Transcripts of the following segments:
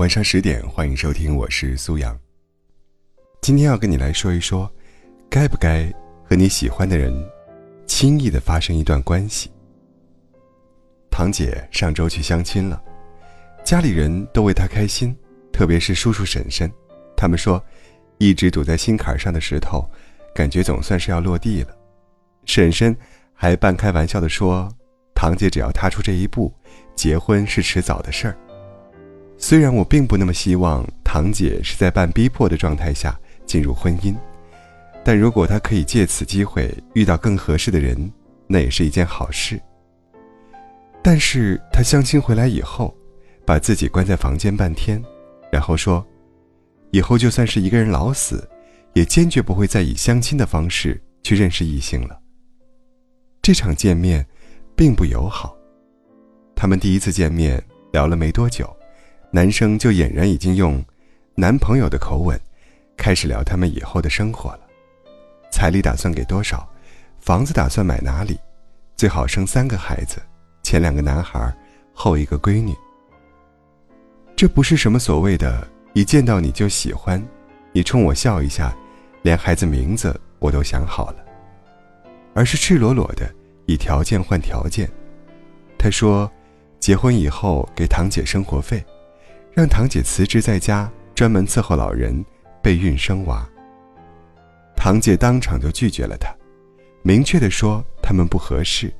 晚上十点，欢迎收听，我是苏阳。今天要跟你来说一说，该不该和你喜欢的人轻易的发生一段关系。堂姐上周去相亲了，家里人都为她开心，特别是叔叔婶婶，他们说，一直堵在心坎上的石头，感觉总算是要落地了。婶婶还半开玩笑的说，堂姐只要踏出这一步，结婚是迟早的事儿。虽然我并不那么希望堂姐是在半逼迫的状态下进入婚姻，但如果她可以借此机会遇到更合适的人，那也是一件好事。但是她相亲回来以后，把自己关在房间半天，然后说，以后就算是一个人老死，也坚决不会再以相亲的方式去认识异性了。这场见面，并不友好。他们第一次见面聊了没多久。男生就俨然已经用男朋友的口吻开始聊他们以后的生活了，彩礼打算给多少，房子打算买哪里，最好生三个孩子，前两个男孩，后一个闺女。这不是什么所谓的一见到你就喜欢，你冲我笑一下，连孩子名字我都想好了，而是赤裸裸的以条件换条件。他说，结婚以后给堂姐生活费。让堂姐辞职在家，专门伺候老人，备孕生娃。堂姐当场就拒绝了他，明确的说他们不合适。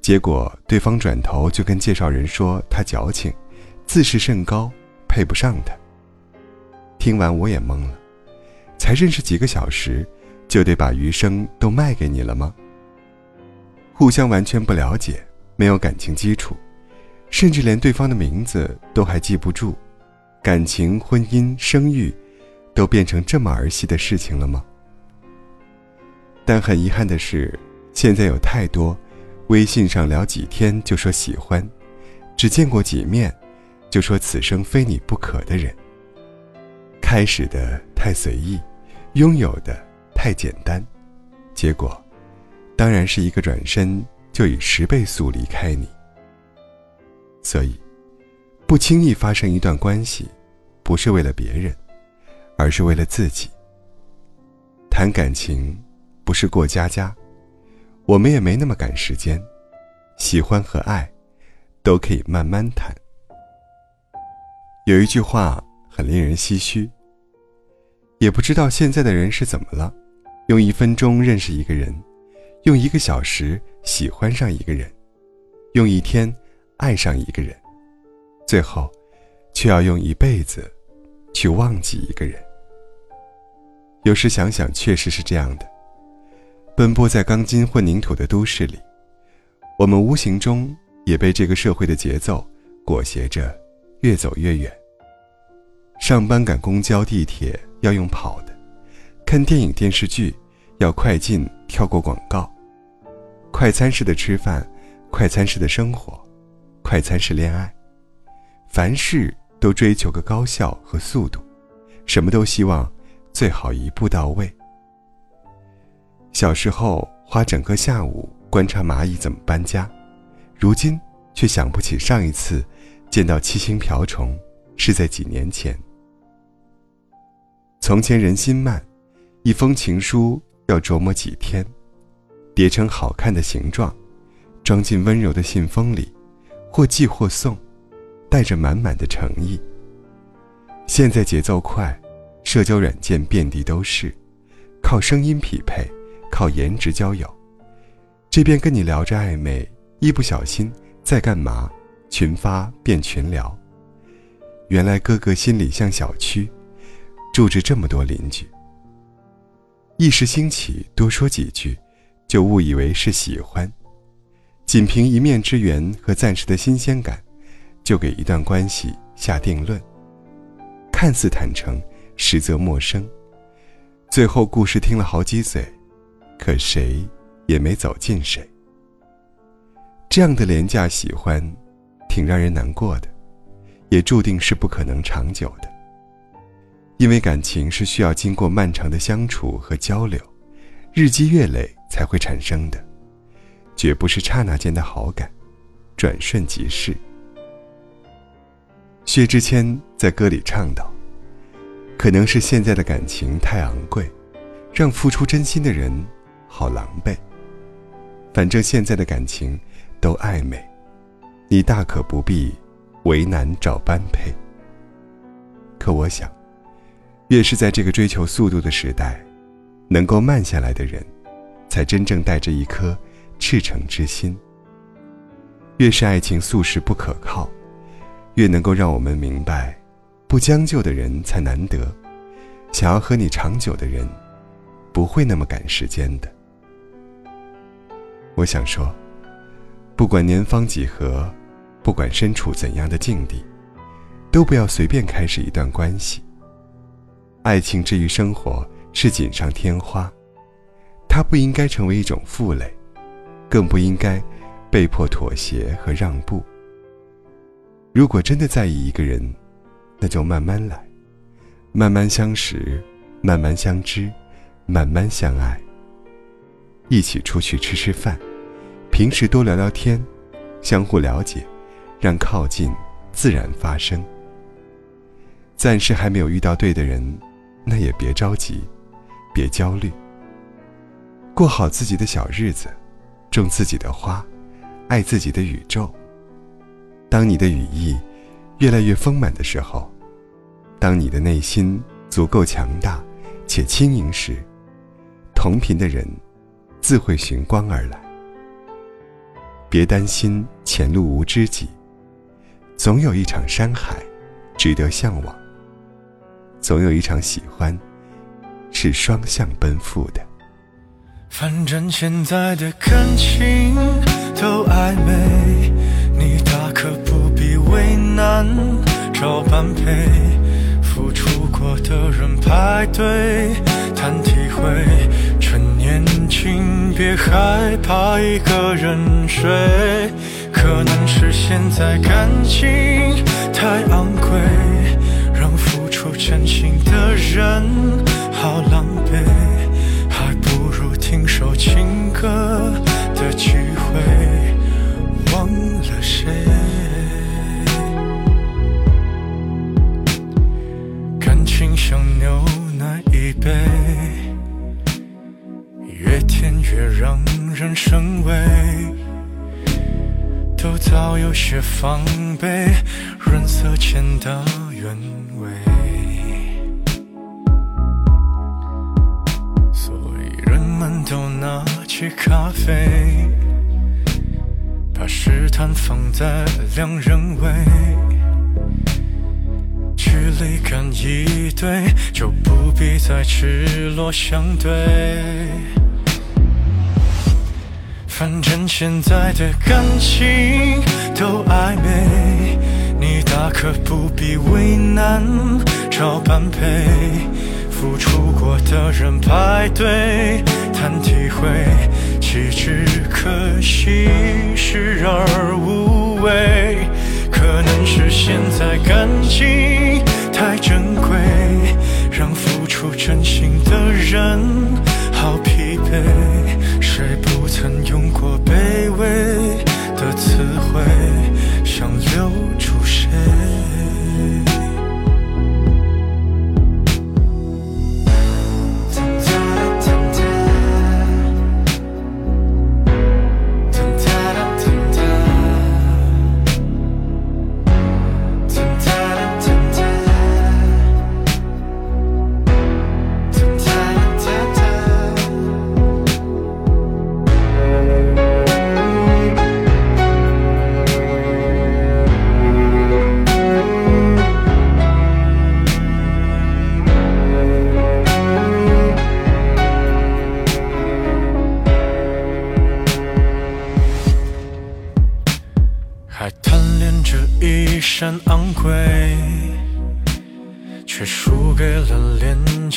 结果对方转头就跟介绍人说他矫情，自视甚高，配不上他。听完我也懵了，才认识几个小时，就得把余生都卖给你了吗？互相完全不了解，没有感情基础。甚至连对方的名字都还记不住，感情、婚姻、生育，都变成这么儿戏的事情了吗？但很遗憾的是，现在有太多微信上聊几天就说喜欢，只见过几面就说此生非你不可的人。开始的太随意，拥有的太简单，结果当然是一个转身就以十倍速离开你。所以，不轻易发生一段关系，不是为了别人，而是为了自己。谈感情，不是过家家，我们也没那么赶时间。喜欢和爱，都可以慢慢谈。有一句话很令人唏嘘，也不知道现在的人是怎么了，用一分钟认识一个人，用一个小时喜欢上一个人，用一天。爱上一个人，最后，却要用一辈子，去忘记一个人。有时想想，确实是这样的。奔波在钢筋混凝土的都市里，我们无形中也被这个社会的节奏裹挟着，越走越远。上班赶公交、地铁要用跑的，看电影、电视剧要快进，跳过广告，快餐式的吃饭，快餐式的生活。快餐式恋爱，凡事都追求个高效和速度，什么都希望最好一步到位。小时候花整个下午观察蚂蚁怎么搬家，如今却想不起上一次见到七星瓢虫是在几年前。从前人心慢，一封情书要琢磨几天，叠成好看的形状，装进温柔的信封里。或寄或送，带着满满的诚意。现在节奏快，社交软件遍地都是，靠声音匹配，靠颜值交友。这边跟你聊着暧昧，一不小心在干嘛？群发变群聊。原来哥哥心里像小区，住着这么多邻居。一时兴起多说几句，就误以为是喜欢。仅凭一面之缘和暂时的新鲜感，就给一段关系下定论。看似坦诚，实则陌生。最后故事听了好几嘴，可谁也没走近谁。这样的廉价喜欢，挺让人难过的，也注定是不可能长久的。因为感情是需要经过漫长的相处和交流，日积月累才会产生的。绝不是刹那间的好感，转瞬即逝。薛之谦在歌里唱道：“可能是现在的感情太昂贵，让付出真心的人好狼狈。反正现在的感情都暧昧，你大可不必为难找般配。可我想，越是在这个追求速度的时代，能够慢下来的人，才真正带着一颗赤诚之心。越是爱情速食不可靠。”越能够让我们明白，不将就的人才难得。想要和你长久的人，不会那么赶时间的。我想说，不管年方几何，不管身处怎样的境地，都不要随便开始一段关系。爱情之于生活是锦上添花，它不应该成为一种负累，更不应该被迫妥协和让步。如果真的在意一个人，那就慢慢来，慢慢相识，慢慢相知，慢慢相爱。一起出去吃吃饭，平时多聊聊天，相互了解，让靠近自然发生。暂时还没有遇到对的人，那也别着急，别焦虑。过好自己的小日子，种自己的花，爱自己的宇宙。当你的羽翼越来越丰满的时候，当你的内心足够强大且轻盈时，同频的人自会寻光而来。别担心前路无知己，总有一场山海值得向往，总有一场喜欢是双向奔赴的。反正现在的感情都暧昧，你大可不必为难找般配。付出过的人排队谈体会，趁年轻别害怕一个人睡。可能是现在感情太昂贵，让付出真心的人防备，润色前的原味。所以人们都拿起咖啡，把试探放在两人位，距离感一对，就不必再赤裸相对。反正现在的感情都暧昧，你大可不必为难找般配，付出过的人排队。谈体会，岂止可惜，视而无味。可能是现在感情太珍贵，让付出真心的人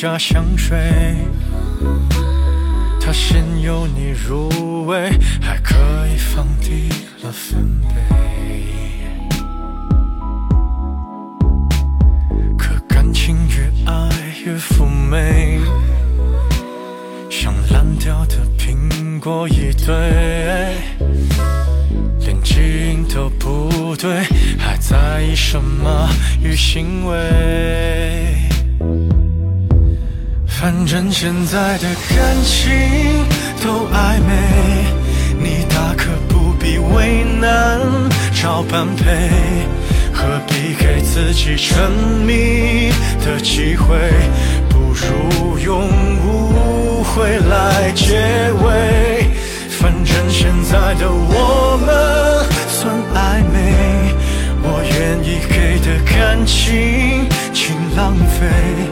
加香水。它先由你入味，还可以放低了分贝。可感情越爱越妩媚，像烂掉的苹果一堆，连基因都不对，还。在意什么与行为？反正现在的感情都暧昧，你大可不必为难找般配，何必给自己沉迷的机会？不如用误会来结尾。反正现在的我们算暧昧，我愿意给的感情请浪费。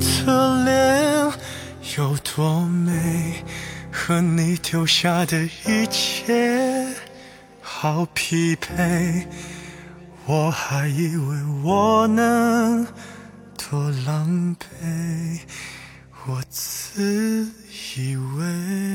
侧脸有多美，和你丢下的一切。好匹配，我还以为我能多狼狈，我自以为。